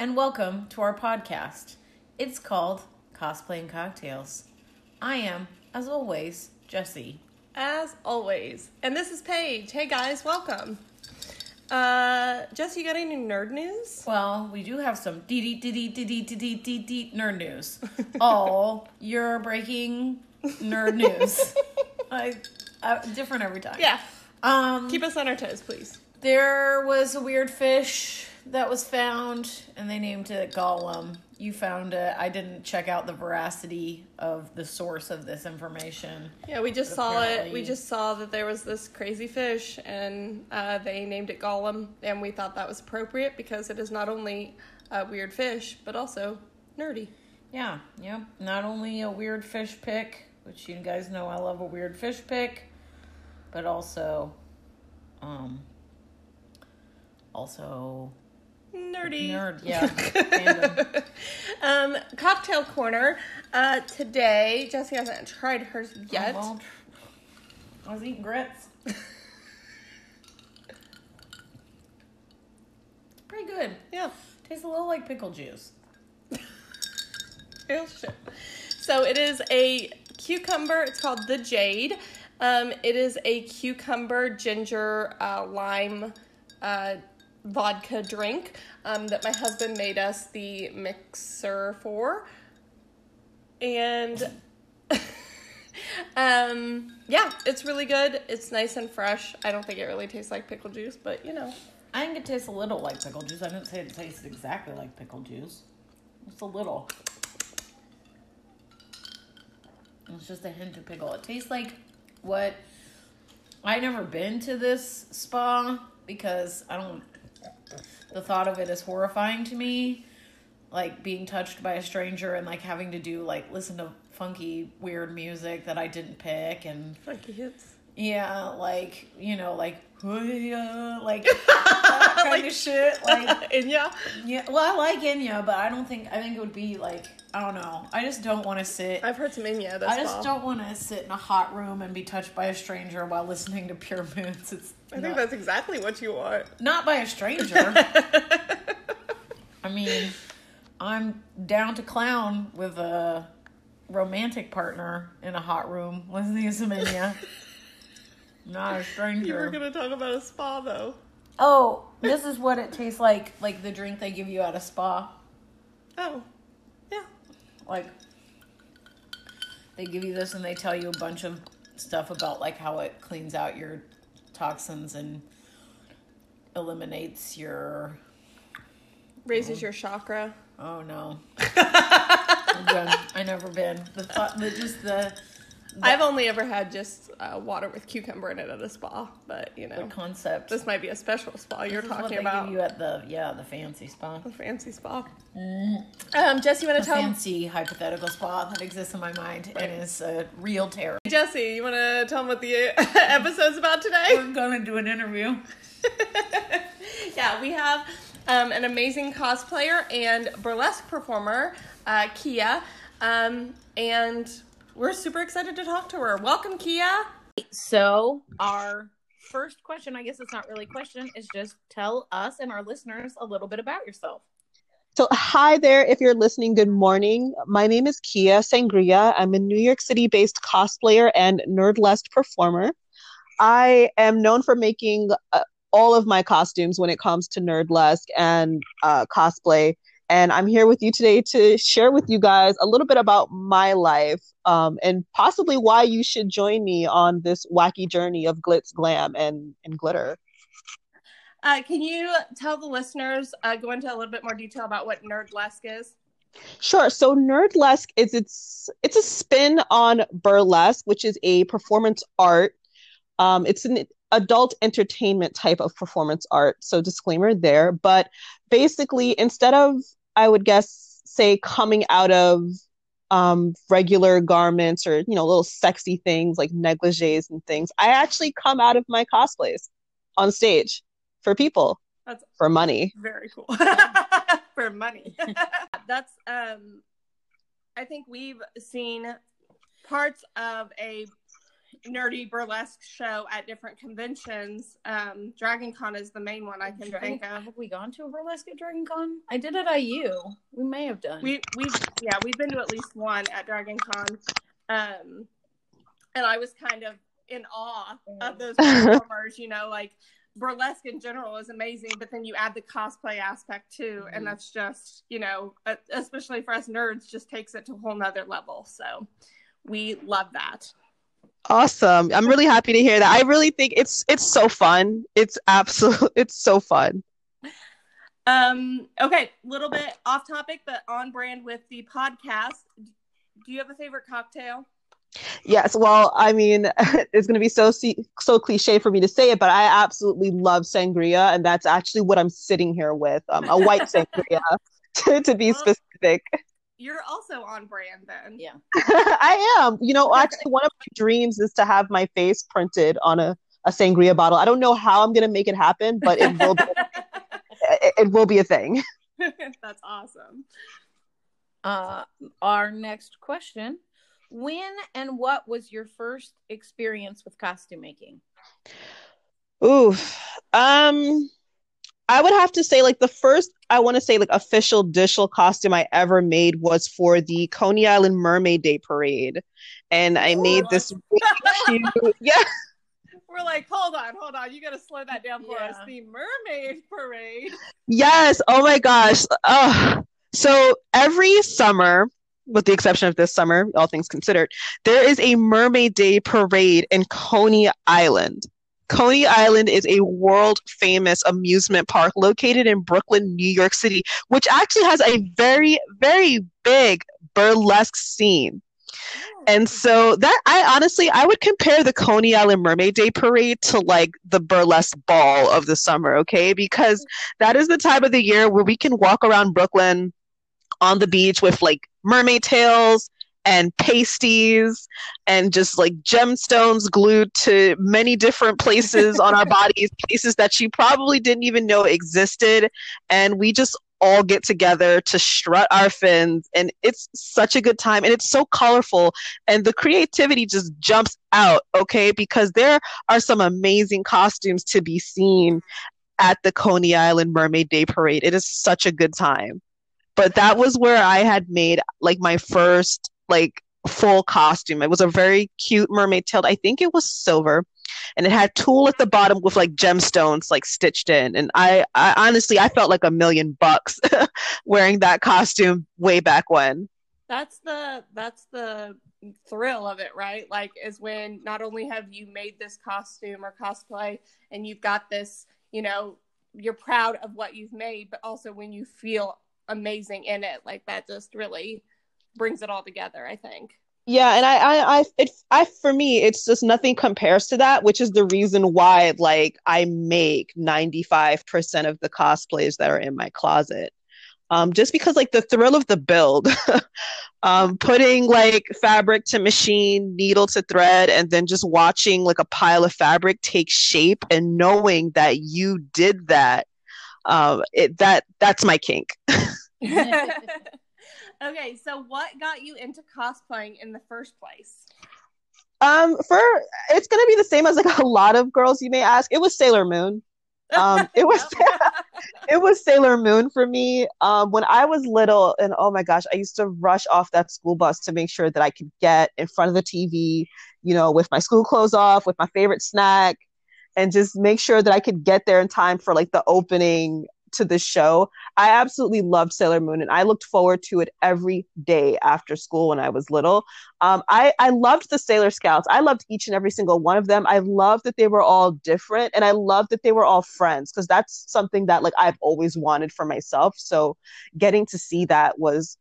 and welcome to our podcast. It's called Cosplay and Cocktails. I am, as always, Jesse. As always. And this is Paige. Hey guys, welcome. Uh, Jesse, you got any nerd news? Well, we do have some dee dee dee dee dee dee dee dee dee nerd news. All your breaking nerd news. I, uh, different every time. Yeah. Um, Keep us on our toes, please. there was a weird fish that was found, and they named it Gollum. You found it. I didn't check out the veracity of the source of this information. Yeah, we just saw it. We just saw that there was this crazy fish, and uh, they named it Gollum, and we thought that was appropriate because it is not only a weird fish, but also nerdy. Yeah, yeah. Not only a weird fish pick, which you guys know I love a weird fish pick, but also, um, also Nerdy. nerd. Yeah, um, cocktail corner. Uh, today, Jesse hasn't tried hers yet. Oh, well, I was eating grits. Pretty good. Yeah. Tastes a little like pickle juice. So it is a cucumber. It's called the Jade. Um, it is a cucumber ginger uh, lime uh, vodka drink um, that my husband made us the mixer for, and um, yeah, it's really good. It's nice and fresh. I don't think it really tastes like pickle juice, but you know, I think it tastes a little like pickle juice. I didn't say it tasted exactly like pickle juice. Just a little. It's just a hint of pickle. It tastes like what I never been to this spa because I don't the thought of it is horrifying to me. Like being touched by a stranger and like having to do like listen to funky weird music that I didn't pick and funky hits. yeah, like you know, like like that kind Like- of shit. Like and yeah, well, I like Enya, but I don't think I think it would be like I don't know. I just don't want to sit. I've heard some Enya I just fall. don't want to sit in a hot room and be touched by a stranger while listening to Pure Moods. It's I think not, that's exactly what you want. not by a stranger. I mean, I'm down to clown with a romantic partner in a hot room listening to some Enya. Not a stranger. You were gonna talk about a spa though. Oh, this is what it tastes like, like the drink they give you at a spa. Oh, yeah. Like they give you this and they tell you a bunch of stuff about like how it cleans out your toxins and eliminates your Raises your chakra. oh no. I'm done. I never been. The thought the just the I've only ever had just uh, water with cucumber in it at a spa, but you know, the concept. this might be a special spa you're This is what talking about. give you at the yeah, the fancy spa. a fancy spa. Um, Jesse, you want to tell fancy hypothetical spa that exists in my mind Right. and is a real terror. Jesse, you want to tell them what the episode's about today? We're gonna do an interview. yeah, we have um, an amazing cosplayer and burlesque performer, uh, Kia, um, and we're super excited to talk to her. Welcome, Kia. So our first question, I guess it's not really a question, is just tell us and our listeners a little bit about yourself. So, hi there. If you're listening, good morning. My name is Kia Sangria. I'm a New York City based cosplayer and nerdlesque performer. I am known for making uh, all of my costumes when it comes to nerdlesque and uh, cosplay. And I'm here with you today to share with you guys a little bit about my life um, and possibly why you should join me on this wacky journey of glitz, glam, and, and glitter. Uh, can you tell the listeners, uh, go into a little bit more detail about what Nerdlesque is? Sure. So Nerdlesque is it's it's a spin on burlesque, which is a performance art. Um, it's an adult entertainment type of performance art. So disclaimer there. But basically, instead of I would guess say coming out of um, regular garments or you know little sexy things like negligees and things, I actually come out of my cosplays on stage for people That's for money. very cool. For money. That's um I think we've seen parts of a nerdy burlesque show at different conventions. Um, Dragon Con is the main one I can Dragon- think of. Have we gone to a burlesque at Dragon Con? I did at IU. We may have done. We we've yeah we've been to at least one at Dragon Con, um, and I was kind of in awe of those performers. You know, like burlesque in general is amazing, but then you add the cosplay aspect too, Mhm. and that's just you know, especially for us nerds, just takes it to a whole nother level. So we love that. Awesome. I'm really happy to hear that. I really think it's it's so fun. It's absolute it's so fun. Um, okay, a little bit off topic, but on brand with the podcast. Do you have a favorite cocktail? Yes, well, I mean, it's going to be so so cliche for me to say it, but I absolutely love sangria, and that's actually what I'm sitting here with, um, a white sangria, to, to be Well- specific. You're also on brand then. yeah. I am. You know, actually, one of my dreams is to have my face printed on a, a sangria bottle. I don't know how I'm going to make it happen, but it will be, it, it will be a thing. That's awesome. Uh, our next question: When and what was your first experience with costume making? Ooh, um, I would have to say like the first I want to say like official digital costume I ever made was for the Coney Island Mermaid Day parade, and I made this really cute. Yeah, We're like, hold on, hold on. You got to slow that down for us. The mermaid parade. yes. Oh my gosh. Ugh. So every summer, with the exception of this summer, all things considered, there is a Mermaid Day parade in Coney Island. Coney Island is a world famous amusement park located in Brooklyn, New York City, which actually has a very, very big burlesque scene. Oh. And so that I honestly I would compare the Coney Island Mermaid Day parade to like the burlesque ball of the summer, okay? Because that is the time of the year where we can walk around Brooklyn on the beach with like mermaid tails and pasties and just like gemstones glued to many different places on our bodies, places that you probably didn't even know existed. And we just all get together to strut our fins. And it's such a good time. And it's so colorful. And the creativity just jumps out, okay? Because there are some amazing costumes to be seen at the Coney Island Mermaid Day Parade. It is such a good time. But that was where I had made like my first like full costume. It was a very cute mermaid tail. I think it was silver. And it had tulle at the bottom with like gemstones like stitched in. And I, I honestly I felt like a million bucks wearing that costume way back when. That's the that's the thrill of it, right? Like is when not only have you made this costume or cosplay and you've got this, you know, you're proud of what you've made, but also when you feel amazing in it. Like that just really brings it all together, I think. Yeah, and I, I, I, it, I, for me, it's just nothing compares to that, which is the reason why, like, I make 95% of the cosplays that are in my closet. Um, just because, like, the thrill of the build, um, putting like fabric to machine, needle to thread, and then just watching like a pile of fabric take shape and knowing that you did that, um, it that that's my kink. okay, so what got you into cosplaying in the first place? Um, for it's gonna be the same as like a lot of girls you may ask. It was Sailor Moon. Um, it was it was Sailor Moon for me. Um, when I was little, and oh my gosh, I used to rush off that school bus to make sure that I could get in front of the TV, you know, with my school clothes off, with my favorite snack, and just make sure that I could get there in time for like the opening to the show. I absolutely loved Sailor Moon, and I looked forward to it every day after school when I was little. Um, I I loved the Sailor Scouts. I loved each and every single one of them. I loved that they were all different, and I loved that they were all friends because that's something that like I've always wanted for myself. So getting to see that was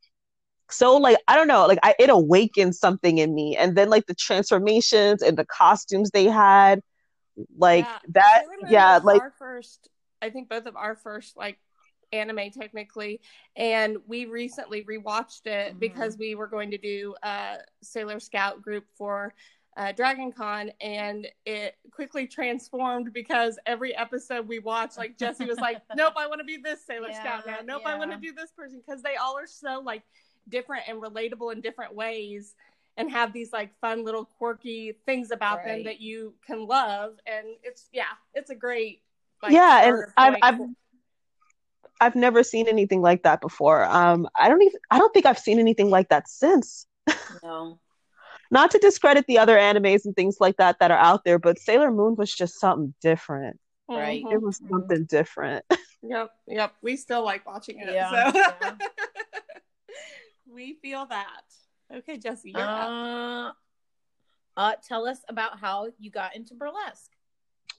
so like I don't know, like I, it awakened something in me, and then like the transformations and the costumes they had, like Yeah, that, yeah, like our first. I think both of our first like anime technically, and we recently rewatched it Mhm. because we were going to do a Sailor Scout group for uh, Dragon Con, and it quickly transformed because every episode we watched, like Jesse was like, "Nope, I want to be this Sailor Scout now. Yeah, Nope, I want to yeah. do this person," because they all are so like different and relatable in different ways. and have these like fun little quirky things about them that you can love and it's yeah it's a great like, yeah, and I've point I've I've never seen anything like that before. Um, I don't even I don't think I've seen anything like that since. No. Not to discredit the other animes and things like that that are out there, but Sailor Moon was just something different. Right. It was Mhm. something different. Yep, yep. We still like watching it. Yeah, So yeah. we feel that. Okay, Jesse, you're up. Uh, uh, tell us about how you got into burlesque.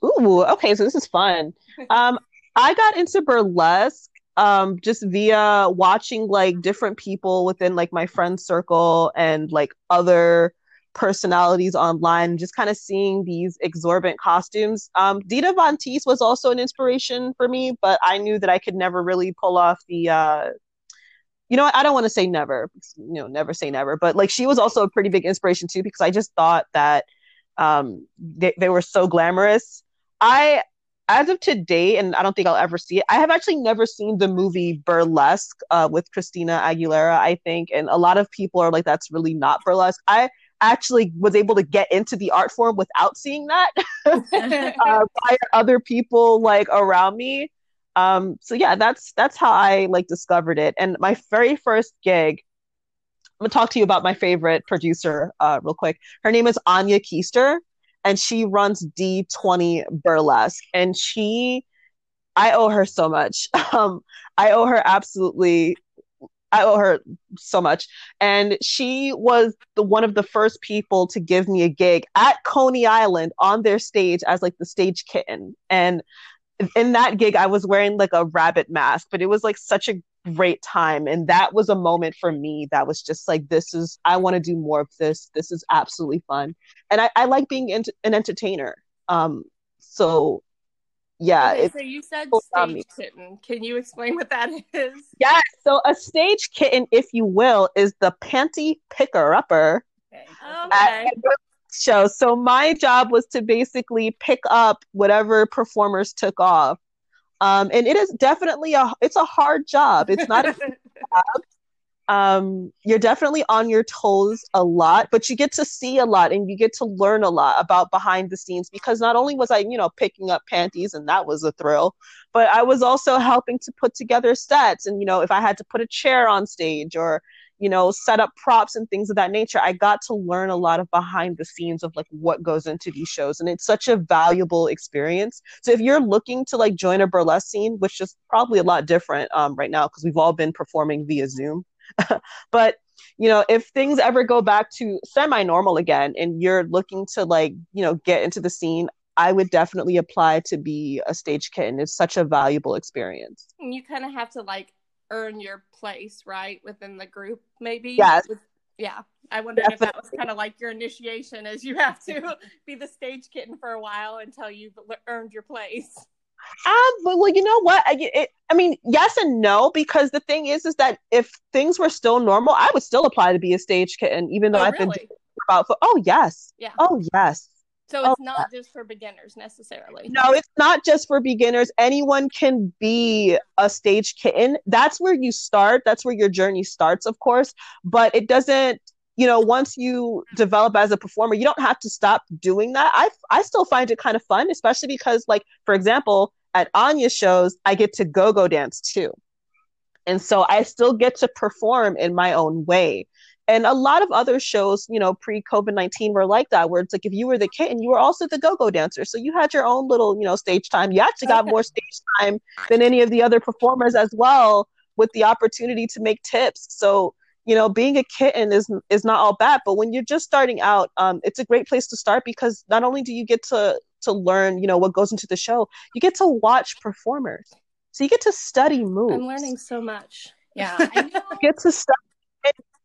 Ooh, okay, so this is fun. Um, I got into burlesque um just via watching like different people within like my friend circle and like other personalities online, just kind of seeing these exorbitant costumes. Um, Dita Von Teese was also an inspiration for me, but I knew that I could never really pull off the uh you know? I don't want to say never, you know, never say never, but like she was also a pretty big inspiration too because I just thought that um they, they were so glamorous. I as of today, and I don't think I'll ever see it. I have actually never seen the movie Burlesque uh, with Christina Aguilera. I think, and a lot of people are like, "That's really not burlesque." I actually was able to get into the art form without seeing that uh, by other people like around me. Um, so yeah, that's that's how I like discovered it. And my very first gig, I'm gonna talk to you about my favorite producer uh, real quick. Her name is Anya Keister, and she runs D20 Burlesque, and she, I owe her so much. Um, I owe her absolutely. I owe her so much. And she was the one of the first people to give me a gig at Coney Island on their stage as like the stage kitten. And in that gig I was wearing like a rabbit mask, but it was like such a great time. And that was a moment for me that was just like, this is I want to do more of this. This is absolutely fun. And I, I like being ent- an entertainer. Um so yeah, okay, it's so you said cool about me. stage kitten. Can you explain what that is? yeah, so a stage kitten, if you will, is the panty picker upper Okay. Um, Okay. show. So my job was to basically pick up whatever performers took off. Um, and it is definitely a it's a hard job. It's not a um you're definitely on your toes a lot but you get to see a lot and you get to learn a lot about behind the scenes because not only was i you know picking up panties and that was a thrill but i was also helping to put together sets and you know if i had to put a chair on stage or you know set up props and things of that nature i got to learn a lot of behind the scenes of like what goes into these shows and it's such a valuable experience. So if you're looking to like join a burlesque scene which is probably a lot different um, right now because we've all been performing via zoom but you know if things ever go back to semi-normal again and you're looking to like you know get into the scene i would definitely apply to be a stage kitten. It's such a valuable experience. You kind of have to like earn your place, right, within the group, maybe. Yes. With- yeah. I wondered if that was kind of like your initiation, as you have to be the stage kitten for a while until you've earned your place. Um, well, you know what? I, it, I mean, yes and no, because the thing is, is that if things were still normal, I would still apply to be a stage kitten, even though oh, I've been really? it about for. Oh yes, Yeah. oh yes. So oh, it's not just for beginners necessarily. No, it's not just for beginners. Anyone can be a stage kitten. That's where you start. That's where your journey starts, of course. But it doesn't, you know, once you develop as a performer, you don't have to stop doing that. I I still find it kind of fun, especially because, like, for example, at Anya's shows, I get to go-go dance too. And so I still get to perform in my own way. And a lot of other shows, you know, pre COVID 19 were like that, where it's like if you were the kitten, you were also the go go dancer. So you had your own little, you know, stage time. You actually got more stage time than any of the other performers as well, with the opportunity to make tips. So, you know, being a kitten is is not all bad. But when you're just starting out, um, it's a great place to start because not only do you get to to learn, you know, what goes into the show, you get to watch performers. So you get to study moves I'm learning so much. Yeah, I know. you get to study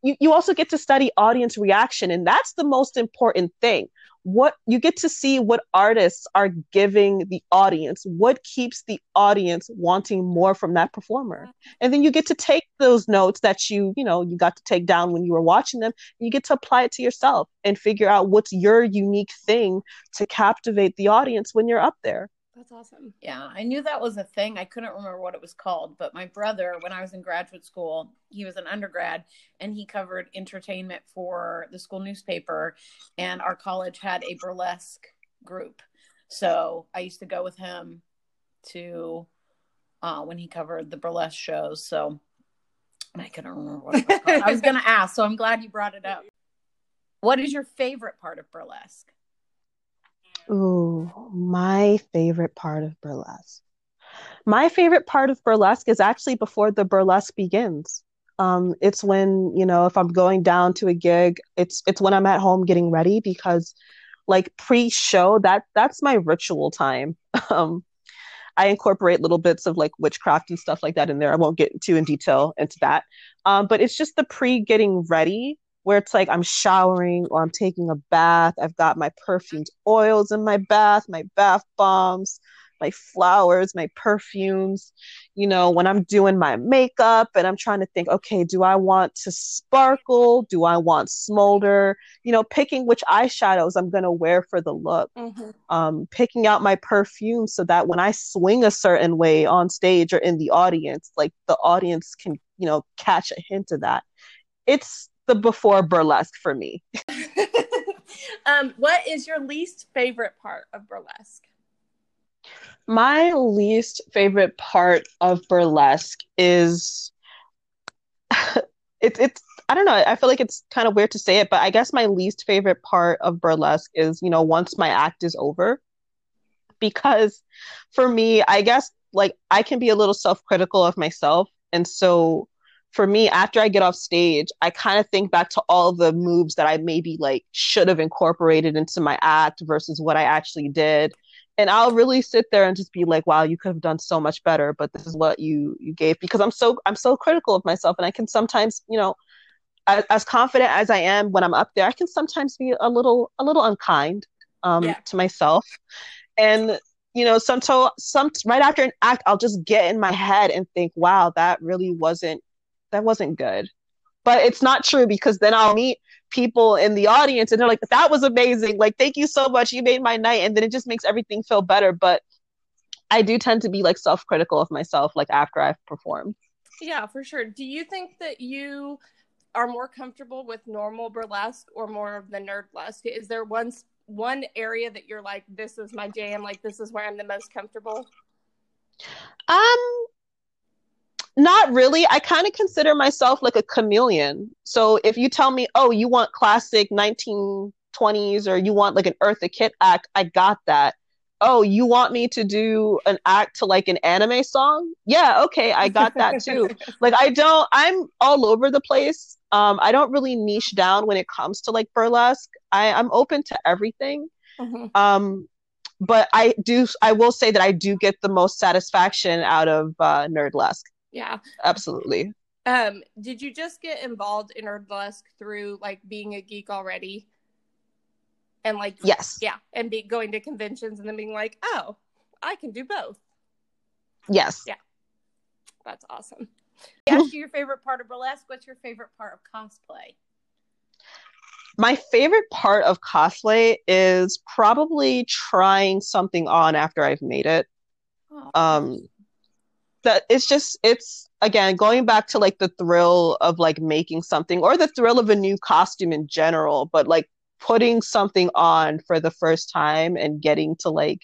you, you also get to study audience reaction and that's the most important thing. What you get to see what artists are giving the audience what keeps the audience wanting more from that performer. Mm-hmm. And then you get to take those notes that you you know you got to take down when you were watching them and you get to apply it to yourself and figure out what's your unique thing to captivate the audience when you're up there That's awesome. Yeah, I knew that was a thing. I couldn't remember what it was called, but my brother, when I was in graduate school, he was an undergrad and he covered entertainment for the school newspaper, and our college had a burlesque group. So I used to go with him to uh, when he covered the burlesque shows. So I couldn't remember what it was called. I was going to ask, so I'm glad you brought it up. What is your favorite part of burlesque? Ooh, my favorite part of burlesque. My favorite part of burlesque is actually before the burlesque begins. Um, it's when, you know, if I'm going down to a gig, it's it's when I'm at home getting ready because like pre-show, that that's my ritual time. Um, I incorporate little bits of like witchcraft and stuff like that in there. I won't get too in detail into that. Um, but it's just the pre getting ready where it's like I'm showering or I'm taking a bath. I've got my perfumed oils in my bath, my bath bombs, my flowers, my perfumes. You know, when I'm doing my makeup and I'm trying to think, okay, do I want to sparkle? Do I want smolder? You know, picking which eyeshadows I'm going to wear for the look. Mm-hmm. Um, picking out my perfume so that when I swing a certain way on stage or in the audience, like the audience can, you know, catch a hint of that. It's the before burlesque for me. um, what is your least favorite part of burlesque? My least favorite part of burlesque is it's it's I don't know. I feel like it's kind of weird to say it, but I guess my least favorite part of burlesque is, you know, once my act is over. Because for me, I guess like I can be a little self-critical of myself. And so for me, after I get off stage, I kind of think back to all the moves that I maybe like should have incorporated into my act versus what I actually did. And I'll really sit there and just be like, wow, you could have done so much better, but this is what you you gave because I'm so I'm so critical of myself and I can sometimes, you know, as, as confident as I am when I'm up there, I can sometimes be a little a little unkind um yeah. to myself. And you know, some to, some right after an act, I'll just get in my head and think, wow, that really wasn't that wasn't good. But it's not true because then I'll meet people in the audience and they're like, that was amazing. Like, thank you so much. You made my night. And then it just makes everything feel better. But I do tend to be like self critical of myself, like after I've performed. Yeah, for sure. Do you think that you are more comfortable with normal burlesque or more of the nerdlesque? Is there one one area that you're like, this is my jam, like this is where I'm the most comfortable? Um, not really. I kind of consider myself like a chameleon. So if you tell me, oh, you want classic 1920s or you want like an Eartha Kitt act, I got that. Oh, you want me to do an act to like an anime song? Yeah, okay, I got that too. like I don't I'm all over the place. Um I don't really niche down when it comes to like burlesque. I I'm open to everything. Mm-hmm. Um but I do I will say that I do get the most satisfaction out of uh nerdlesque. Yeah. Absolutely. Um, did you just get involved in Nerdlesque through like being a geek already? And like yes, yeah, and be going to conventions and then being like, oh, I can do both. Yes. Yeah. That's awesome. Ask you your favorite part of burlesque. What's your favorite part of cosplay? My favorite part of cosplay is probably trying something on after I've made it. Oh. Um, that it's just it's again going back to like the thrill of like making something or the thrill of a new costume in general but like putting something on for the first time and getting to like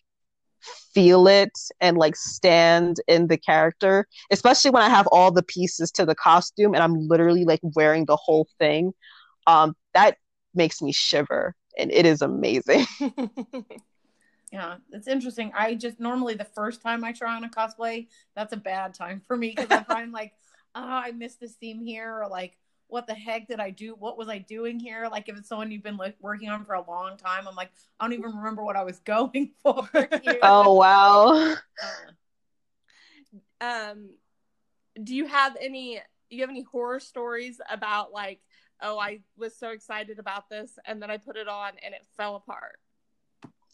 feel it and like stand in the character especially when i have all the pieces to the costume and i'm literally like wearing the whole thing um that makes me shiver and it is amazing Yeah, it's interesting. I just normally the first time I try on a cosplay, that's a bad time for me because I find like, oh, I missed this theme here, or like, what the heck did I do? What was I doing here? Like, if it's someone you've been like working on for a long time, I'm like, I don't even remember what I was going for. oh wow. Uh, um, do you have any? You have any horror stories about like, oh, I was so excited about this, and then I put it on and it fell apart?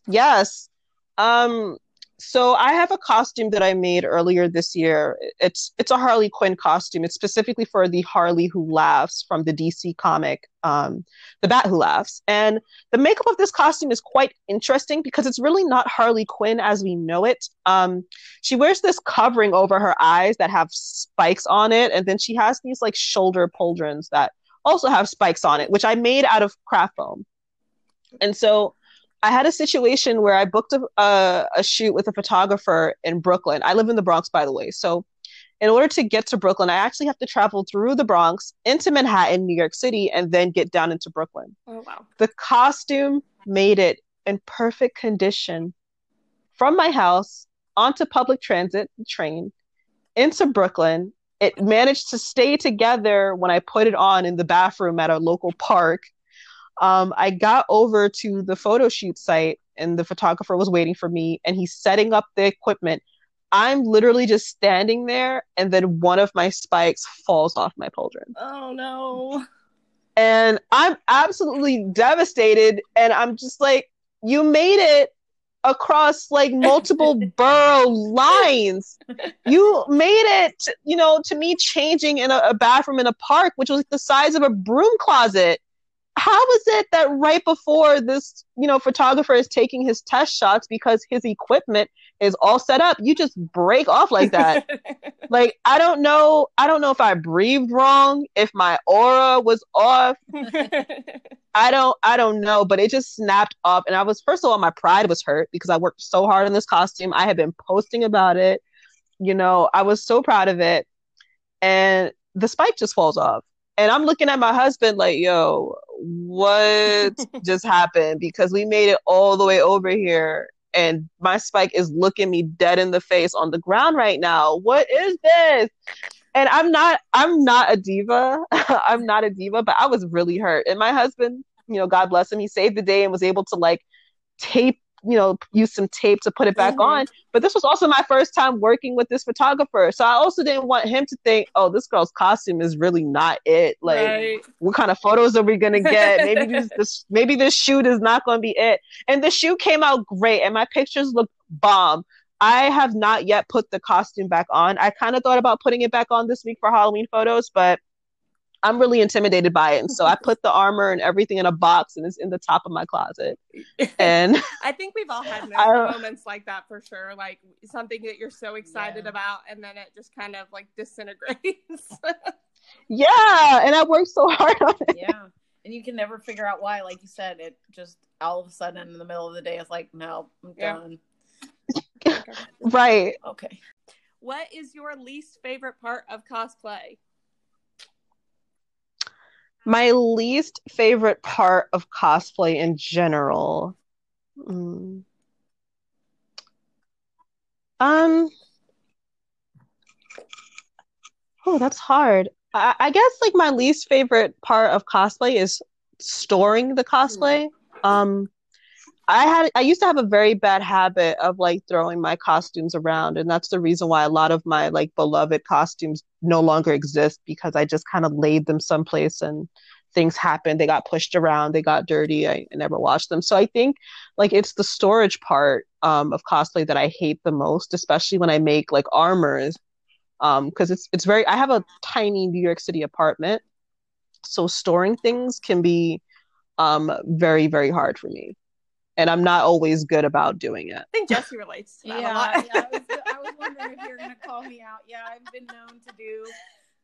Yes. Um so I have a costume that I made earlier this year. It's it's a Harley Quinn costume. It's specifically for the Harley Who Laughs from the DC comic, um, the Bat Who Laughs. And the makeup of this costume is quite interesting because it's really not Harley Quinn as we know it. Um, she wears this covering over her eyes that have spikes on it, and then she has these like shoulder pauldrons that also have spikes on it, which I made out of craft foam. And so I had a situation where I booked a, a, a, shoot with a photographer in Brooklyn. I live in the Bronx, by the way. So, in order to get to Brooklyn, I actually have to travel through the Bronx into Manhattan, New York City, and then get down into Brooklyn. Oh, wow. The costume made it in perfect condition from my house onto public transit, train, into Brooklyn. It managed to stay together when I put it on in the bathroom at a local park um, I got over to the photo shoot site and the photographer was waiting for me and he's setting up the equipment. I'm literally just standing there and then one of my spikes falls off my pauldron. Oh no. And I'm absolutely devastated and I'm just like, you made it across like multiple borough lines. You made it, you know, to me changing in a, a bathroom in a park, which was the size of a broom closet how is it that right before this, you know, photographer is taking his test shots because his equipment is all set up, you just break off like that? like I don't know, I don't know if I breathed wrong, if my aura was off. I don't I don't know, but it just snapped off and I was first of all my pride was hurt because I worked so hard on this costume. I had been posting about it. You know, I was so proud of it. And the spike just falls off. And I'm looking at my husband like, yo, what just happened? Because we made it all the way over here and my spike is looking me dead in the face on the ground right now. What is this? And I'm not I'm not a diva. I'm not a diva, but I was really hurt. And my husband, you know, God bless him, he saved the day and was able to like tape you know, use some tape to put it back mm-hmm. on. But this was also my first time working with this photographer. So I also didn't want him to think, oh, this girl's costume is really not it. Like, right. what kind of photos are we going to get? Maybe this, this, maybe this shoot is not going to be it. And the shoot came out great and my pictures look bomb. I have not yet put the costume back on. I kind of thought about putting it back on this week for Halloween photos, but I'm really intimidated by it. And so I put the armor and everything in a box and it's in the top of my closet. And I think we've all had moments like that for sure. Like something that you're so excited yeah. about and then it just kind of like disintegrates. yeah. And I worked so hard on it. Yeah. And you can never figure out why. Like you said, it just all of a sudden in the middle of the day, it's like, no, I'm yeah. done. right. Okay. What is your least favorite part of cosplay? My least favorite part of cosplay in general. Mm. Um. Oh, that's hard. I, I, guess like my least favorite part of cosplay is storing the cosplay. Um, I had I used to have a very bad habit of like throwing my costumes around and that's the reason why a lot of my like beloved costumes no longer exist because I just kind of laid them someplace and things happened. They got pushed around they got dirty I, I never washed them. So I think like it's the storage part um, of cosplay that I hate the most especially when I make like armors um because it's it's very I have a tiny New York City apartment so storing things can be um very very hard for me and I'm not always good about doing it. I think Jesse relates to that yeah, a lot. yeah, I was, I was wondering if you're going to call me out. Yeah, I've been known to do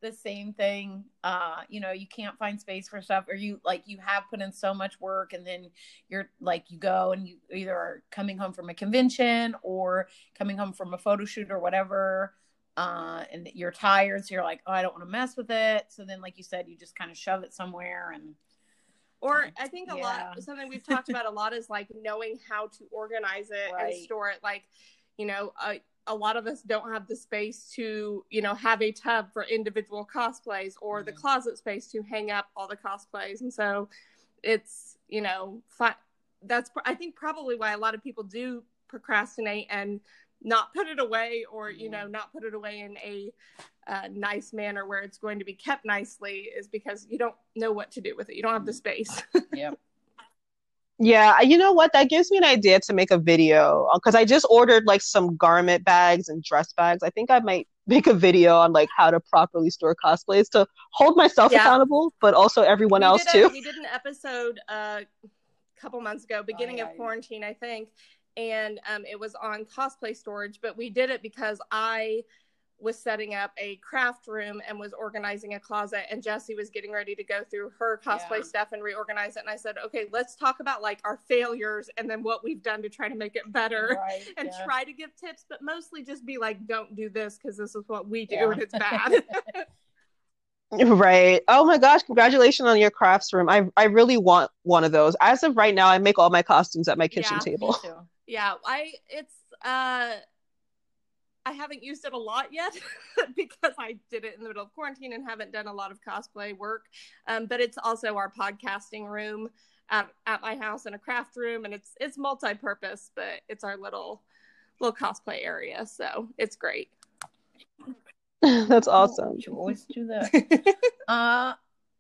the same thing. Uh, you know, you can't find space for stuff, or you like you have put in so much work, and then you're like you go and you either are coming home from a convention or coming home from a photo shoot or whatever. Uh, and you're tired, so you're like, oh, I don't want to mess with it. So then, like you said, you just kind of shove it somewhere and or I think a yeah. lot something we've talked about a lot is like knowing how to organize it right. and store it. Like, you know, a, a lot of us don't have the space to, you know, have a tub for individual cosplays or mm-hmm. the closet space to hang up all the cosplays. And so it's, you know, fi- that's I think probably why a lot of people do procrastinate and not put it away or you know mm-hmm. not put it away in a uh, nice manner where it's going to be kept nicely is because you don't know what to do with it. You don't have the space. yep. Yeah, you know what? That gives me an idea to make a video because I just ordered like some garment bags and dress bags. I think I might make a video on like how to properly store cosplays to hold myself Yeah. accountable, but also everyone we else did too. We did an episode uh, a couple months ago, beginning yeah, of yeah. quarantine, I think, and um, it was on cosplay storage. But we did it because I was setting up a craft room and was organizing a closet, and Jesse was getting ready to go through her cosplay Yeah. stuff and reorganize it. And I said, okay, let's talk about like our failures and then what we've done to try to make it better. Right. And yeah. try to give tips, but mostly just be like, don't do this because this is what we do Yeah. and it's bad. Right. Oh my gosh, congratulations on your crafts room. I I really want one of those. As of right now, I make all my costumes at my kitchen Yeah, table. Yeah, I it's uh I haven't used it a lot yet because I did it in the middle of quarantine and haven't done a lot of cosplay work. Um, but it's also our podcasting room at, at my house and a craft room, and it's it's multi-purpose, but it's our little little cosplay area, so it's great. That's awesome. You always do that. uh,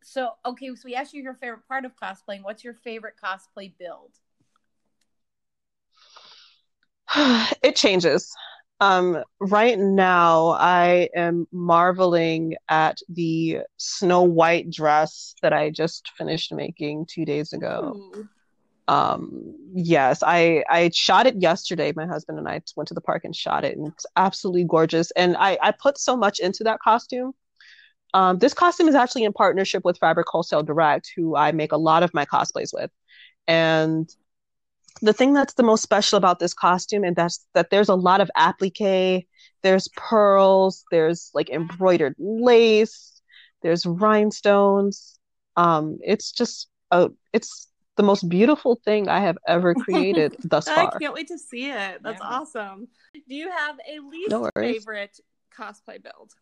so okay, so we asked you your favorite part of cosplaying. What's your favorite cosplay build? It changes. Um, right now, I am marveling at the Snow White dress that I just finished making two days ago. Ooh. Um, yes, I I shot it yesterday. My husband and I went to the park and shot it, and it's absolutely gorgeous. And I I put so much into that costume. Um, this costume is actually in partnership with Fabric Wholesale Direct, who I make a lot of my cosplays with. And the thing that's the most special about this costume and that's that there's a lot of applique, there's pearls, there's like embroidered lace, there's rhinestones. Um, it's just a it's the most beautiful thing I have ever created thus far. I can't wait to see it. That's Yeah. awesome. Do you have a least No favorite cosplay build?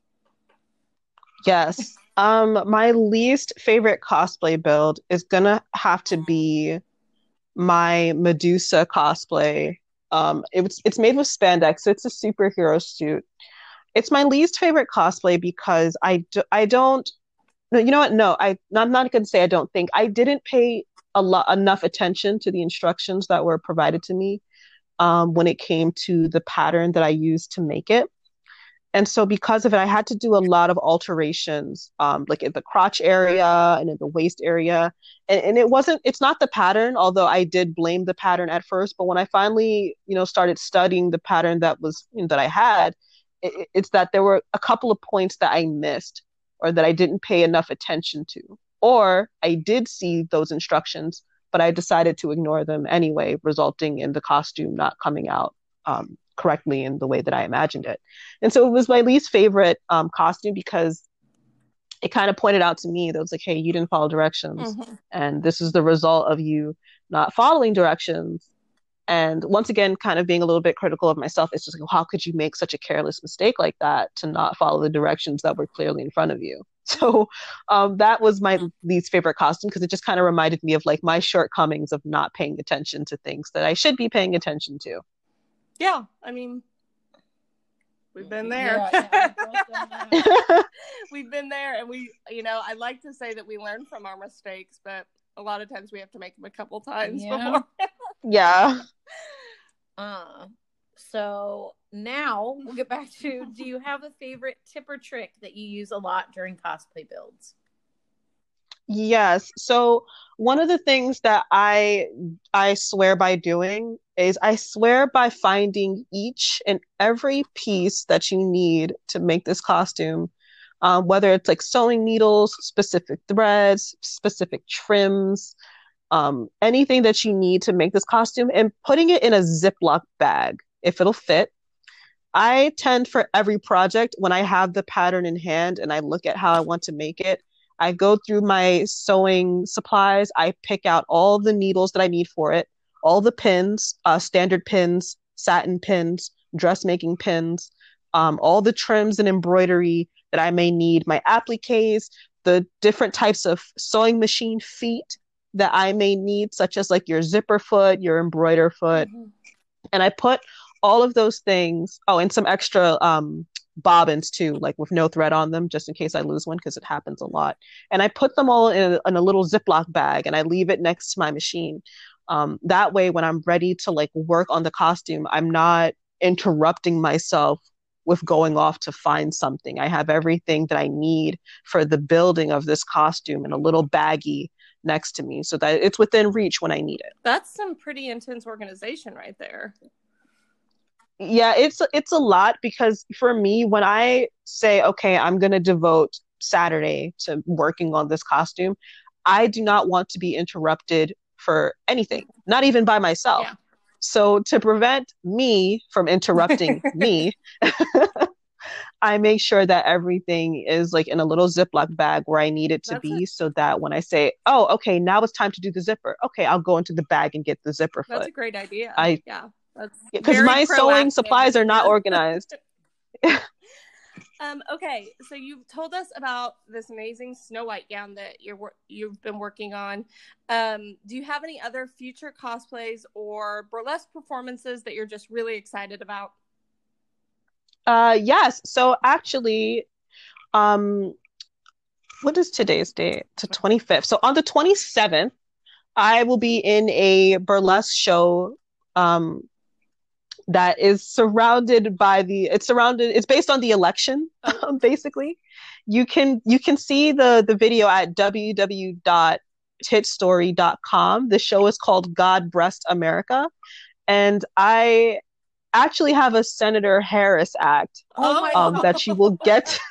Yes. Um, my least favorite cosplay build is gonna have to be my Medusa cosplay. Um, it's it's made with spandex, so it's a superhero suit. It's my least favorite cosplay because I do, I don't you know what? No, I I'm not gonna say I don't think I didn't pay a lot enough attention to the instructions that were provided to me um, when it came to the pattern that I used to make it. And so because of it, I had to do a lot of alterations, um, like in the crotch area and in the waist area. And, and it wasn't, it's not the pattern, although I did blame the pattern at first. But when I finally, you know, started studying the pattern that was, you know, that I had, it, it's that there were a couple of points that I missed or that I didn't pay enough attention to. Or I did see those instructions, but I decided to ignore them anyway, resulting in the costume not coming out um, correctly in the way that I imagined it. And so it was my least favorite um, costume because it kind of pointed out to me that it was like, hey, you didn't follow directions. Mhm. And this is the result of you not following directions. And once again, kind of being a little bit critical of myself, it's just like, how could you make such a careless mistake like that to not follow the directions that were clearly in front of you? So um, that was my least favorite costume because it just kind of reminded me of like my shortcomings of not paying attention to things that I should be paying attention to. Yeah, I mean, we've been there. Yeah, yeah, we've both done that. we've been there, and we, you know, I like to say that we learn from our mistakes, but a lot of times we have to make them a couple times Yeah. before. yeah. Uh, so now we'll get back to do you have a favorite tip or trick that you use a lot during cosplay builds? Yes. So one of the things that I I swear by doing is I swear by finding each and every piece that you need to make this costume, um, whether it's like sewing needles, specific threads, specific trims, um, anything that you need to make this costume, and putting it in a Ziploc bag if it'll fit. I tend for every project when I have the pattern in hand and I look at how I want to make it. I go through my sewing supplies. I pick out all the needles that I need for it, all the pins, uh, standard pins, satin pins, dressmaking pins, um, all the trims and embroidery that I may need, my appliques, the different types of sewing machine feet that I may need, such as like your zipper foot, your embroider foot. And I put all of those things, oh, and some extra um, bobbins too, like with no thread on them, just in case I lose one, because it happens a lot. And I put them all in a, in a little Ziploc bag and I leave it next to my machine. Um, that way, when I'm ready to like work on the costume, I'm not interrupting myself with going off to find something. I have everything that I need for the building of this costume in a little baggie next to me so that it's within reach when I need it. That's some pretty intense organization right there. Yeah, it's it's a lot because for me when I say okay, I'm going to devote Saturday to working on this costume, I do not want to be interrupted for anything, not even by myself. Yeah. So to prevent me from interrupting me, I make sure that everything is like in a little Ziploc bag where I need it to that's be, so that when I say, "Oh, okay, now it's time to do the zipper," okay, I'll go into the bag and get the zipper. That's foot. a great idea. I yeah, because my sewing supplies are not organized. Um, okay, so you've told us about this amazing Snow White gown that you're you've been working on. Um, do you have any other future cosplays or burlesque performances that you're just really excited about? Uh, yes. So actually, um, what is today's date? To twenty fifth. So on the twenty seventh, I will be in a burlesque show um that is surrounded by the it's surrounded it's based on the election um, basically. You can you can see the the video at www.titstory.com the show is called god breast america. And i actually have a senator harris act oh um, that you will get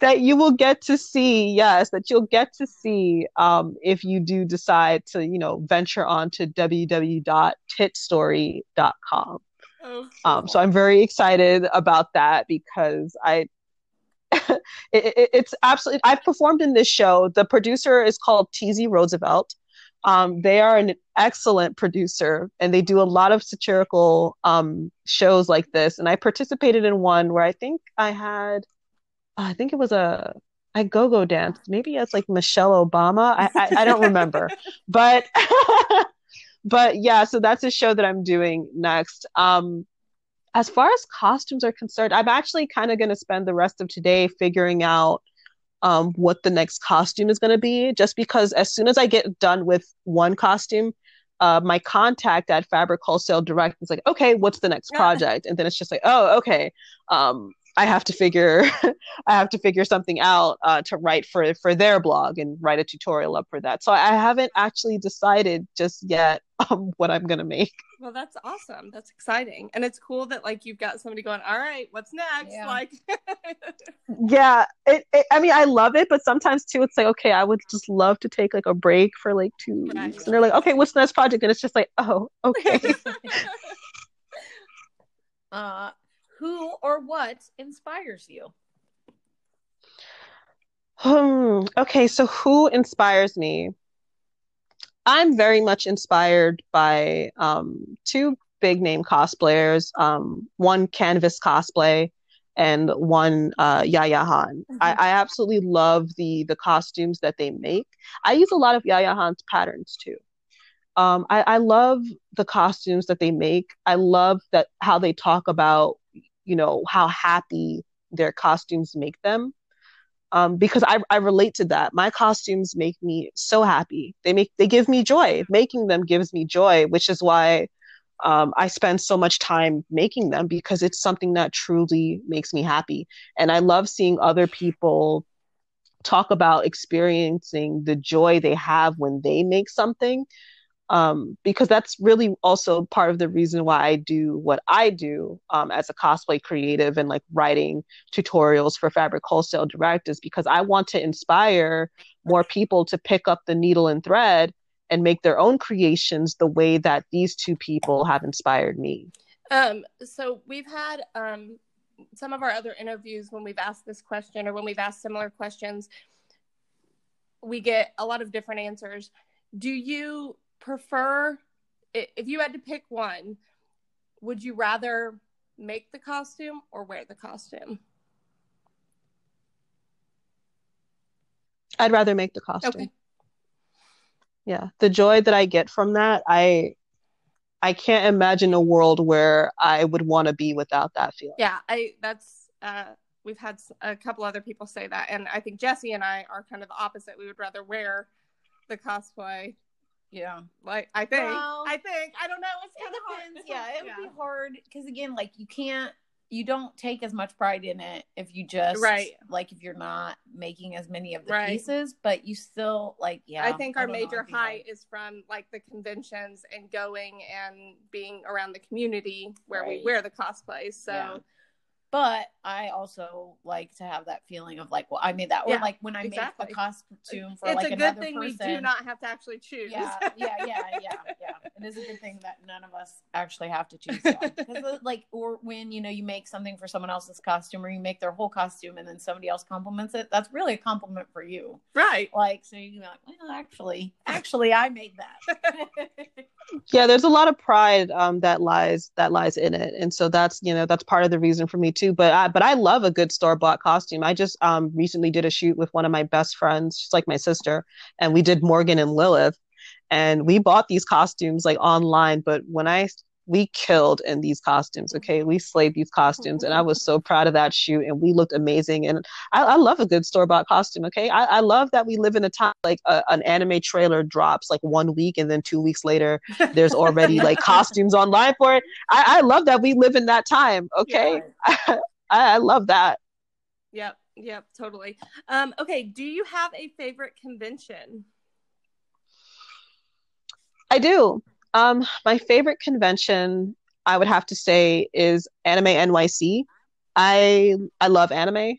that you will get to see yes that you'll get to see um, if you do decide to you know venture on to www.titstory.com oh, um, so i'm very excited about that because i it, it, it's absolutely i've performed in this show. The producer is called tz roosevelt. Um, they are an excellent producer and they do a lot of satirical um, shows like this. And i participated in one where i think i had I think it was a I go go dance. Maybe it's like Michelle Obama. I I, I don't remember, but but yeah. So that's a show that I'm doing next. Um, as far as costumes are concerned, I'm actually kind of going to spend the rest of today figuring out um, what the next costume is going to be. Just because as soon as I get done with one costume, uh, my contact at Fabric Wholesale Direct is like, okay, what's the next project? And then it's just like, oh, okay. Um, I have to figure I have to figure something out uh, to write for for their blog and write a tutorial up for that. So I haven't actually decided just yet um, what I'm gonna make. Well, that's awesome. That's exciting, and it's cool that like you've got somebody going. All right, what's next? Yeah. Like, yeah. It, it, I mean, I love it, but sometimes too, it's like okay, I would just love to take like a break for like two right. weeks, and they're like, okay, what's the next project? And it's just like, oh, okay. uh who or what inspires you? Hmm. Okay, so who inspires me? I'm very much inspired by um, two big name cosplayers. Um, one Canvas Cosplay and one uh, Yaya Han. Mm-hmm. I, I, absolutely love the the costumes that they make. I use a lot of Yaya Han's patterns too. Um, I, I love the costumes that they make. I love that how they talk about you know how happy their costumes make them. Um, because I, I relate to that. My costumes make me so happy. They make they give me joy. Making them gives me joy which is why um, i spend so much time making them because it's something that truly makes me happy. And i love seeing other people talk about experiencing the joy they have when they make something um, because that's really also part of the reason why I do what I do um, as a cosplay creative and like writing tutorials for Fabric Wholesale Direct is because I want to inspire more people to pick up the needle and thread and make their own creations the way that these two people have inspired me. Um, so we've had um, some of our other interviews when we've asked this question or when we've asked similar questions, we get a lot of different answers. Do you prefer if you had to pick one, would you rather make the costume or wear the costume? I'd rather make the costume. Okay. Yeah, the joy that I get from that, I I can't imagine a world where I would want to be without that feeling. Yeah, I that's uh we've had a couple other people say that and I think Jesse and I are kind of the opposite. We would rather wear the cosplay Yeah. Like I think, Well, I think, I don't know. It's kind It of hard. depends. Yeah, it would be hard because again, like you can't, you don't take as much pride in it if you just Right. Like if you're not making as many of the Right. pieces, but you still like yeah. I think our don't major high is from like the conventions and going and being around the community where we wear the cosplays. So Yeah. But I also like to have that feeling of like, well, I made that, or like when I exactly. make a costume for it's like a good another thing person. we do not have to actually choose. yeah, yeah, yeah, yeah, yeah. It is a good thing that none of us actually have to choose. Yeah. Like, or when you know you make something for someone else's costume, or you make their whole costume, and then somebody else compliments it, that's really a compliment for you. right. Like, so you can be like, well, actually, actually, I made that. Yeah, there's a lot of pride um, that lies that lies in it, and so that's you know that's part of the reason for me too. But I but I love a good store bought costume. I just um recently did a shoot with one of my best friends. She's like my sister, and we did Morgan and Lilith, and we bought these costumes like online. But when I we killed in these costumes, okay, we slayed these costumes, and I was so proud of that shoot, and we looked amazing. And I, I love a good store bought costume. Okay, I, I love that we live in a time like a, an anime trailer drops like one week, and then two weeks later there's already like costumes online for it. I, I love that we live in that time. Okay, I, I love that. Yep. Yep. Totally. Um, okay. Do you have a favorite convention? I do. Um, my favorite convention, I would have to say, is Anime NYC. I I love anime.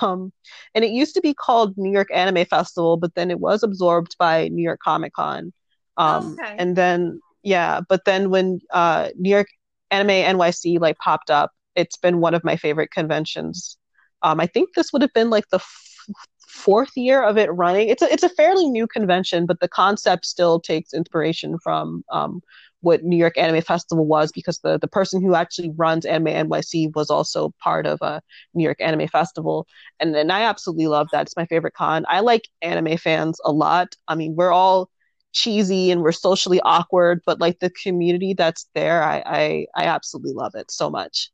Um, and it used to be called New York Anime Festival, but then it was absorbed by New York Comic Con. Um, Okay. and then yeah, but then when uh New York Anime NYC like popped up, it's been one of my favorite conventions. Um, I think this would have been like the f- fourth year of it running. It's a it's a fairly new convention, but the concept still takes inspiration from um, what New York Anime Festival was because the the person who actually runs Anime NYC was also part of a New York Anime Festival, and and I absolutely love that. It's my favorite con. I like anime fans a lot. I mean, we're all cheesy and we're socially awkward, but like the community that's there, I I, I absolutely love it so much.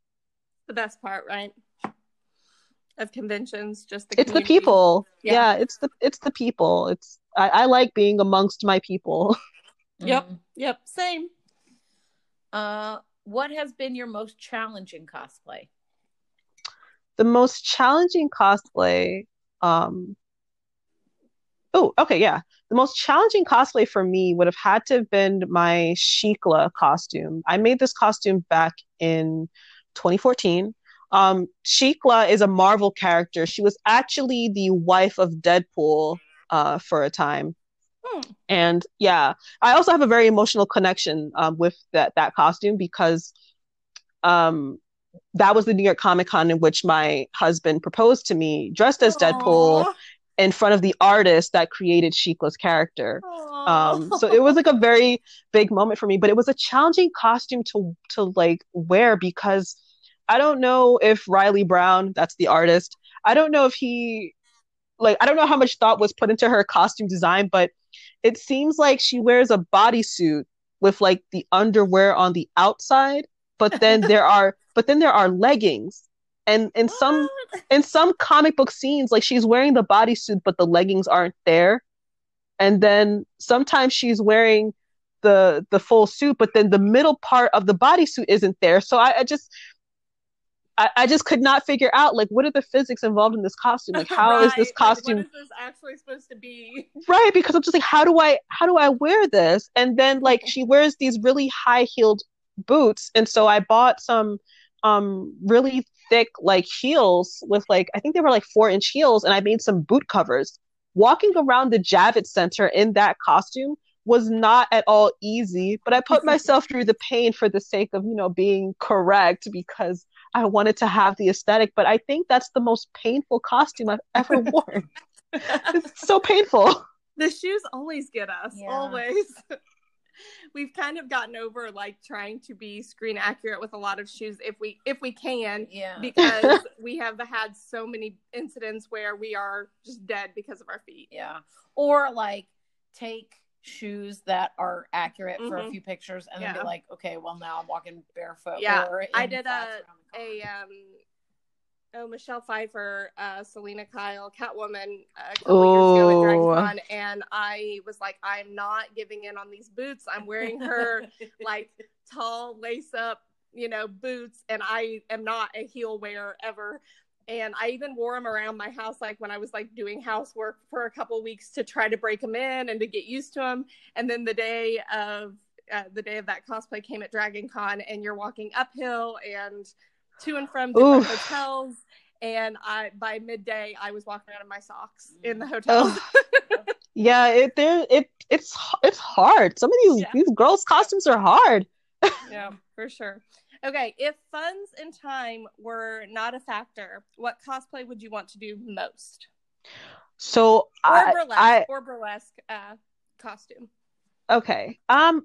The best part, right? Of conventions, just the It's the people. Yeah. Yeah. it's the it's the people. It's I, I like being amongst my people. Yep. Mhm. Yep. Same. Uh, what has been your most challenging cosplay? The most challenging cosplay, um Oh, okay, yeah. The most challenging cosplay for me would have had to have been my Shiklah costume. I made this costume back in 2014. Um, Shiklah is a Marvel character. She was actually the wife of Deadpool uh, for a time. Hmm. And yeah, I also have a very emotional connection um, with that that costume because um, that was the New York Comic Con in which my husband proposed to me dressed as Deadpool in front of the artist that created Shiklah's character. Um, so it was like a very big moment for me, but it was a challenging costume to to like wear because I don't know if Reilly Brown, that's the artist, I don't know if he like I don't know how much thought was put into her costume design, but it seems like she wears a bodysuit with like the underwear on the outside, but then there are but then there are leggings. And in some in some comic book scenes, like she's wearing the bodysuit, but the leggings aren't there. And then sometimes she's wearing the the full suit, but then the middle part of the bodysuit isn't there. So I, I just I, I just could not figure out like what are the physics involved in this costume? Like how is this Right, like, costume what is this actually supposed to be? right because i'm just like how do i how do i wear this and then like she wears these really high heeled boots and so i bought some um really thick like heels with like i think they were like four inch heels and i made some boot covers walking around the javits center in that costume was not at all easy but i put myself through the pain for the sake of you know being correct because i wanted to have the aesthetic but i think that's the most painful costume i've ever worn it's so painful The shoes always get us. Yeah. Always. We've kind of gotten over like trying to be screen accurate with a lot of shoes if we if we can Yeah. because we have had so many incidents where we are just dead because of our feet. Yeah. Or like take shoes that are accurate for a Mhm. few pictures and then be like, okay, well now I'm walking barefoot. Yeah, or I did a- around the car. A um oh Michelle Pfeiffer, uh, Selina Kyle, Catwoman uh, a couple years ago at DragonCon, and I was like, I'm not giving in on these boots. I'm wearing her like tall lace up, you know, boots, and I am not a heel wearer ever. And I even wore them around my house, like when I was like doing housework for a couple weeks to try to break them in and to get used to them. And then the day of uh, the day of that cosplay came at Dragon Con, and you're walking uphill and to and from different Oof. hotels. And I by midday, I was walking around in my socks in the hotel. Yeah, it there it it's it's hard. Some of these Yeah. these girls' costumes are hard. yeah, for sure. Okay, if funds and time were not a factor, what cosplay would you want to do most? So Or I, burlesque, I or burlesque uh, costume. okay. Um,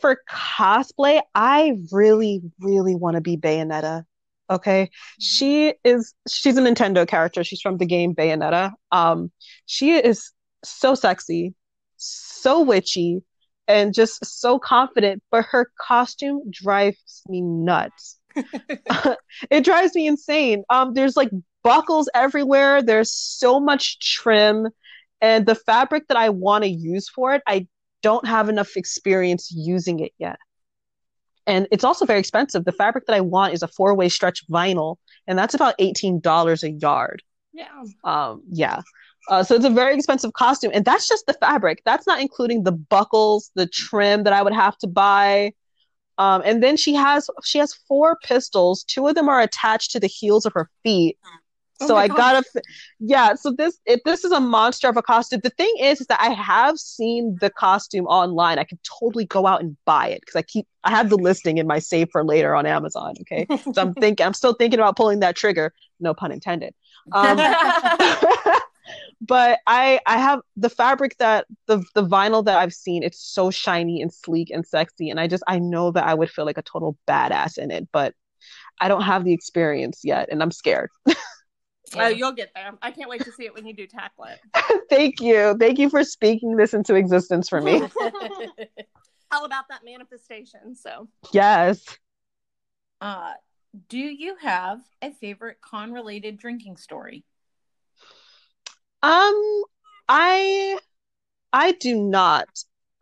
for cosplay, I really really want to be Bayonetta. Okay, she is she's a Nintendo character. She's from the game Bayonetta. Um, she is so sexy, so witchy, and just so confident. But her costume drives me nuts. it drives me insane. Um, there's like buckles everywhere. There's so much trim, and the fabric that I want to use for it, I don't have enough experience using it yet. And it's also very expensive. The fabric that I want is a four-way stretch vinyl, and that's about $18 a yard. Yeah. Um, yeah. Uh, so it's a very expensive costume, and that's just the fabric. That's not including the buckles, the trim that I would have to buy. Um, and then she has she has four pistols. Two of them are attached to the heels of her feet. Oh So I gosh. gotta, f- yeah. So this if this is a monster of a costume. The thing is, is that I have seen the costume online. I could totally go out and buy it because I keep I have the listing in my save for later on Amazon. Okay, so I'm thinking I'm still thinking about pulling that trigger. No pun intended. Um, but I I have the fabric that the the vinyl that I've seen. It's so shiny and sleek and sexy, and I just I know that I would feel like a total badass in it, but I don't have the experience yet, and I'm scared. Oh, you'll get there. I can't wait to see it when you do tackle it. Thank you, thank you for speaking this into existence for me. All about that manifestation. So, yes. uh, do you have a favorite con related drinking story? Um, I I do not.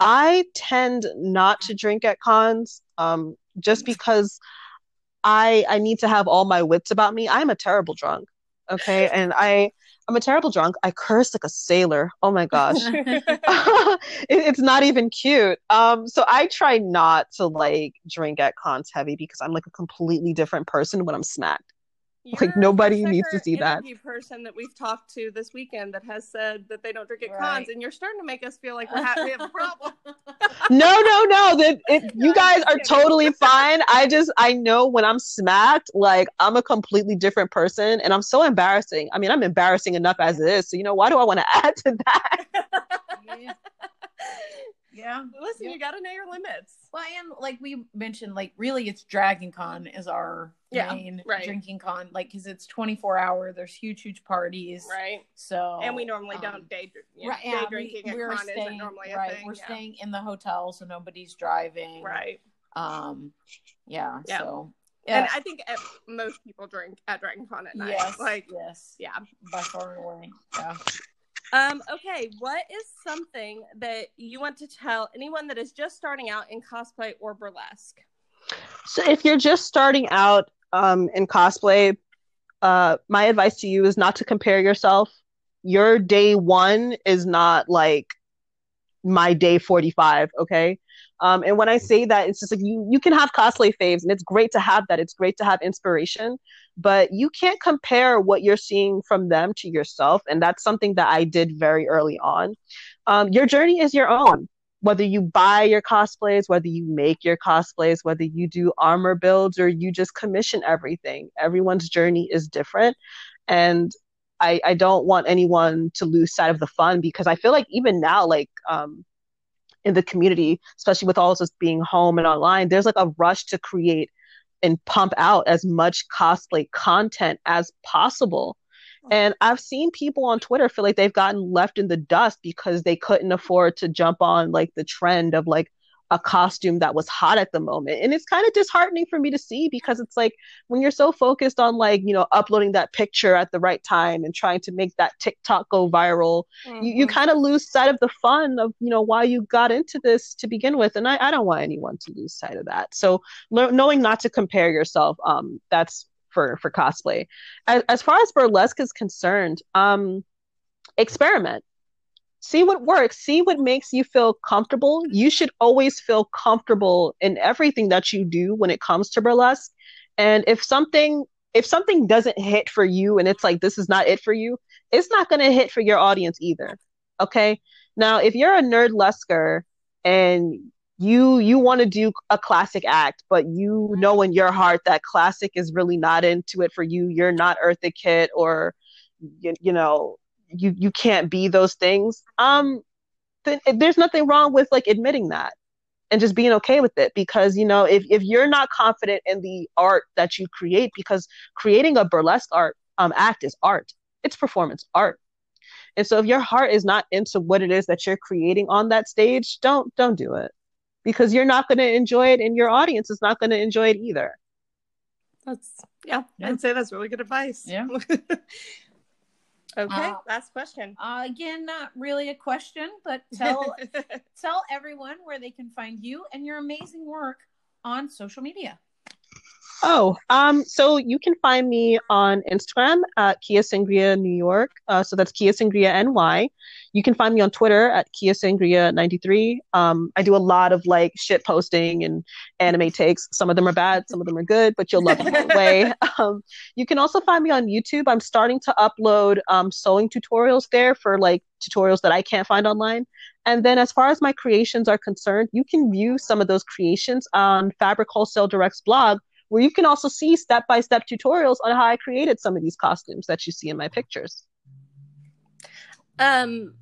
I tend not to drink at cons, um, just because I I need to have all my wits about me. I'm a terrible drunk, okay, and I I'm a terrible drunk. I curse like a sailor. Oh my gosh, it, it's not even cute. Um, so I try not to like drink at cons heavy because I'm like a completely different person when I'm smacked. Like, You're nobody needs to see that. person that we've talked to this weekend that has said that they don't drink at Right. cons, and you're starting to make us feel like we're ha- we have a problem. No, no, no. That it, you guys are totally fine. I just I know when I'm smacked, like I'm a completely different person, and I'm so embarrassing. I mean, I'm embarrassing enough as it is. So you know, why do I want to add to that? yeah. Yeah. Listen, Yeah. you got to know your limits. Well, and like we mentioned, like really, it's Dragon Con is our Yeah, main right. drinking con, like because it's twenty four hour. There's huge, huge parties, Right. So and we normally um, don't day, you know, right, day yeah, drinking we, at we're con staying, isn't normally a right. thing. We're yeah. staying in the hotel, so nobody's driving. Right. Um. Yeah. Yeah. So. And I think at, most people drink at Dragon Con at night. yes. Like, yes. yeah. By far and away. Yeah. Um, okay, what is something that you want to tell anyone that is just starting out in cosplay or burlesque? So if you're just starting out um, in cosplay, uh, my advice to you is not to compare yourself. Your day one is not like my day 45, okay? Um, and when I say that, it's just like you you can have cosplay faves, and it's great to have that. It's great to have inspiration, but you can't compare what you're seeing from them to yourself, and that's something that I did very early on. Um, your journey is your own whether you buy your cosplays, whether you make your cosplays, whether you do armor builds or you just commission everything, everyone's journey is different. And I, I don't want anyone to lose sight of the fun because I feel like even now, like um, in the community, especially with all of us being home and online, there's like a rush to create and pump out as much cosplay content as possible. And I've seen people on Twitter feel like they've gotten left in the dust because they couldn't afford to jump on like the trend of like a costume that was hot at the moment. And it's kind of disheartening for me to see because it's like when you're so focused on like, you know, uploading that picture at the right time and trying to make that TikTok go viral, mm-hmm. you, you mm-hmm. kind of lose sight of the fun of, you know, why you got into this to begin with. And I, I don't want anyone to lose sight of that. So lo- knowing not to compare yourself, um, that's for, for cosplay. As, as far as burlesque is concerned, um, experiment see what works see what makes you feel comfortable. You should always feel comfortable in everything that you do when it comes to burlesque. And if something if something doesn't hit for you and it's like this is not it for you it's not going to hit for your audience either okay? Now if you're a nerdlesquer and you you want to do a classic act but you know in your heart that classic is really not into it for you you're not eartha kitt or you, you know you you can't be those things um then there's nothing wrong with like admitting that and just being okay with it because you know if, if you're not confident in the art that you create because creating a burlesque art um, act is art. It's performance art. And so if your heart is not into what it is that you're creating on that stage don't don't do it because you're not going to enjoy it and your audience is not going to enjoy it either. That's yeah, yeah, i'd say that's really good advice. Yeah Okay, uh, last question. Uh, again, not really a question, but tell tell everyone where they can find you and your amazing work on social media. Oh, um, so you can find me on Instagram at Kia Sangria New York. Uh, so that's Kia Sangria NY. You can find me on Twitter at Kia Sangria 93. Um, I do a lot of like shit posting and anime takes. Some of them are bad, some of them are good, but you'll love them either way. Um, you can also find me on YouTube. I'm starting to upload um, sewing tutorials there for like tutorials that I can't find online. And then as far as my creations are concerned, you can view some of those creations on Fabric Wholesale Direct's blog where you can also see step by step tutorials on how I created some of these costumes that you see in my pictures. Um,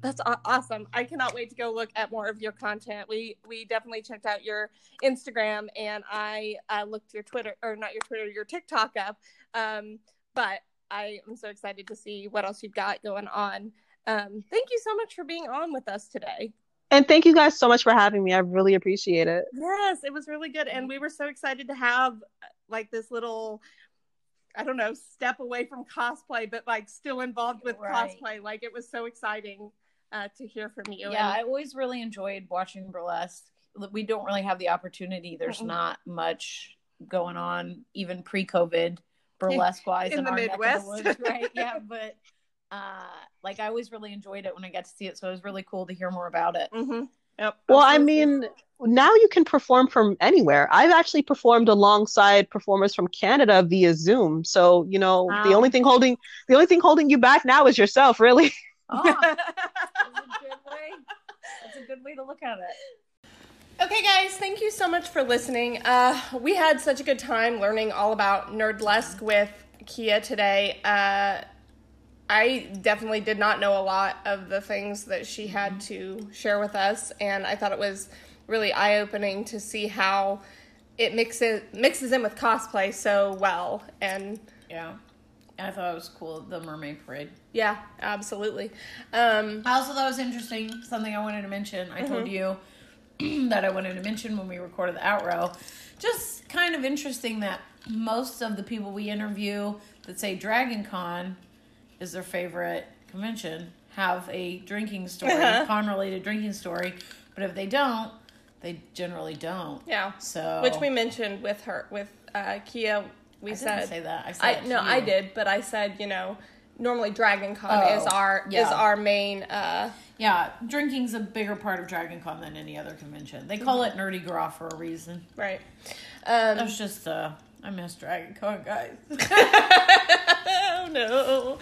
that's awesome. I cannot wait to go look at more of your content. We we definitely checked out your Instagram and I uh, looked your Twitter or not your Twitter, your TikTok up. Um, but I am so excited to see what else you've got going on. Um, thank you so much for being on with us today. And thank you guys so much for having me. I really appreciate it. Yes, it was really good. And we were so excited to have like this little I don't know, step away from cosplay, but like still involved with right. cosplay. Like it was so exciting uh, to hear from you. Yeah, and... I always really enjoyed watching burlesque. We don't really have the opportunity. There's mm-hmm. not much going on, even pre-COVID, burlesque wise in, in, the Midwest, the woods, right? yeah, but uh, like I always really enjoyed it when I got to see it. So it was really cool to hear more about it. Mm-hmm. Yep. Well, I mean, now you can perform from anywhere. I've actually performed alongside performers from Canada via Zoom. So you know, wow. the only thing holding the only thing holding you back now is yourself, really. Oh, that's a good way. That's a good way to look at it. Okay, guys, thank you so much for listening. Uh, we had such a good time learning all about Nerdlesque with Kia today. Uh, I definitely did not know a lot of the things that she had to share with us, and I thought it was really eye opening to see how it mixes mixes in with cosplay so well. And yeah, I thought it was cool the mermaid parade. Yeah, absolutely. Um, I also thought it was interesting. Something I wanted to mention. I mm-hmm. told you that I wanted to mention when we recorded the outrow. Just kind of interesting that most of the people we interview that say Dragon Con is their favorite convention have a drinking story, uh-huh. con related drinking story. But if they don't, they generally don't. Yeah. So which we mentioned with her with uh, Kia. We I said say that. I said I, no, I did, but I said you know normally Dragon Con oh, is our yeah. is our main. uh Yeah, drinking's a bigger part of Dragon Con than any other convention. They call mm-hmm. it Nerdy Gras for a reason. Right. Um, That's just uh I miss Dragon Con, guys. oh no.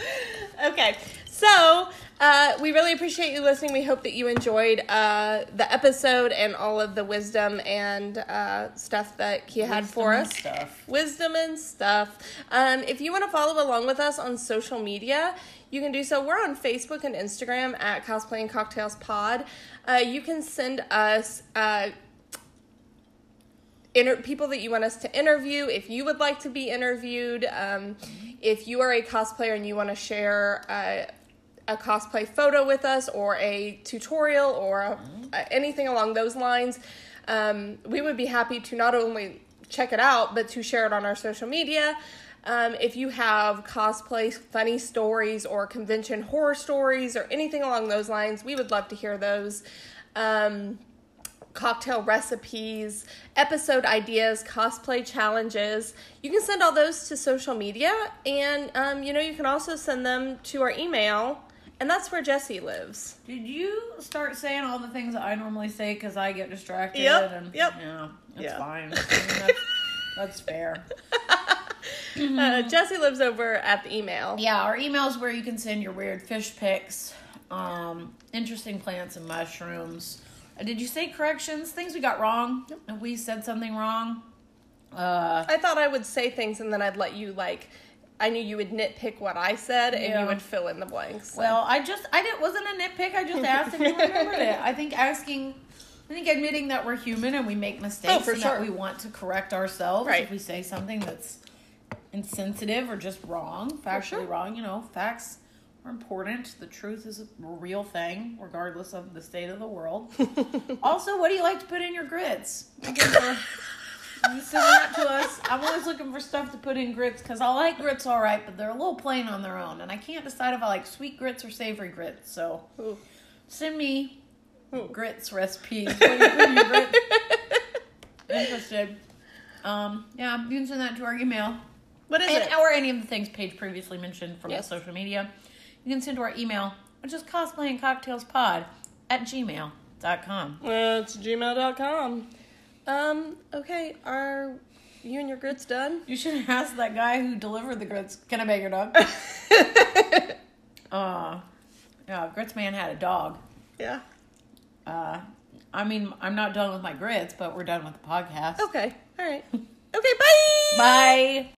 Okay, so uh, we really appreciate you listening. We hope that you enjoyed uh, the episode and all of the wisdom and uh, stuff that he had for us. Stuff. Wisdom and stuff. Um, if you want to follow along with us on social media, you can do so. We're on Facebook and Instagram at Cosplay and Cocktails Pod. Uh, you can send us uh, inter- people that you want us to interview, if you would like to be interviewed, um, if you are a cosplayer and you want to share uh, a cosplay photo with us or a tutorial or a, a- anything along those lines, um, we would be happy to not only check it out but to share it on our social media. Um, if you have cosplay funny stories or convention horror stories or anything along those lines, we would love to hear those. Um, cocktail recipes, episode ideas, cosplay challenges. You can send all those to social media, and um, you know you can also send them to our email, and that's where Jesse lives. Did you start saying all the things that I normally say because I get distracted? Yep, And, yep. Yeah, that's Yeah. fine. I mean, that's, that's fair. Uh, Jesse lives over at the email. Yeah, our email is where you can send your weird fish pics, um, interesting plants and mushrooms. Did you say corrections? Things we got wrong? If we said something wrong? Uh, I thought I would say things and then I'd let you like. I knew you would nitpick what I said and Yeah. you would fill in the blanks. well, I just, I didn't, wasn't a nitpick. I just asked if you remembered it. I think asking, I think admitting that we're human and we make mistakes Oh, for and sure. that we want to correct ourselves Right. if we say something that's insensitive or just wrong, factually sure. wrong. You know, facts are important. The truth is a real thing, regardless of the state of the world. also, what do you like to put in your grits? You send that to us. I'm always looking for stuff to put in grits because I like grits all right, but they're a little plain on their own, and I can't decide if I like sweet grits or savory grits. So Ooh. send me grits recipes. What do you put in your grits? Interested. Um, yeah, you can send that to our email. what is And, it? or any of the things Paige previously mentioned from Yes. the social media. You can send to our email, which is cosplayandcocktailspod at gmail.com. It's gmail.com. Um, okay, are you and your grits done? You should ask that guy who delivered the grits, can I beg your dog? uh, yeah, Grits Man had a dog. Yeah. Uh, I mean, I'm not done with my grits, but we're done with the podcast. Okay, all right. Okay, bye! Bye.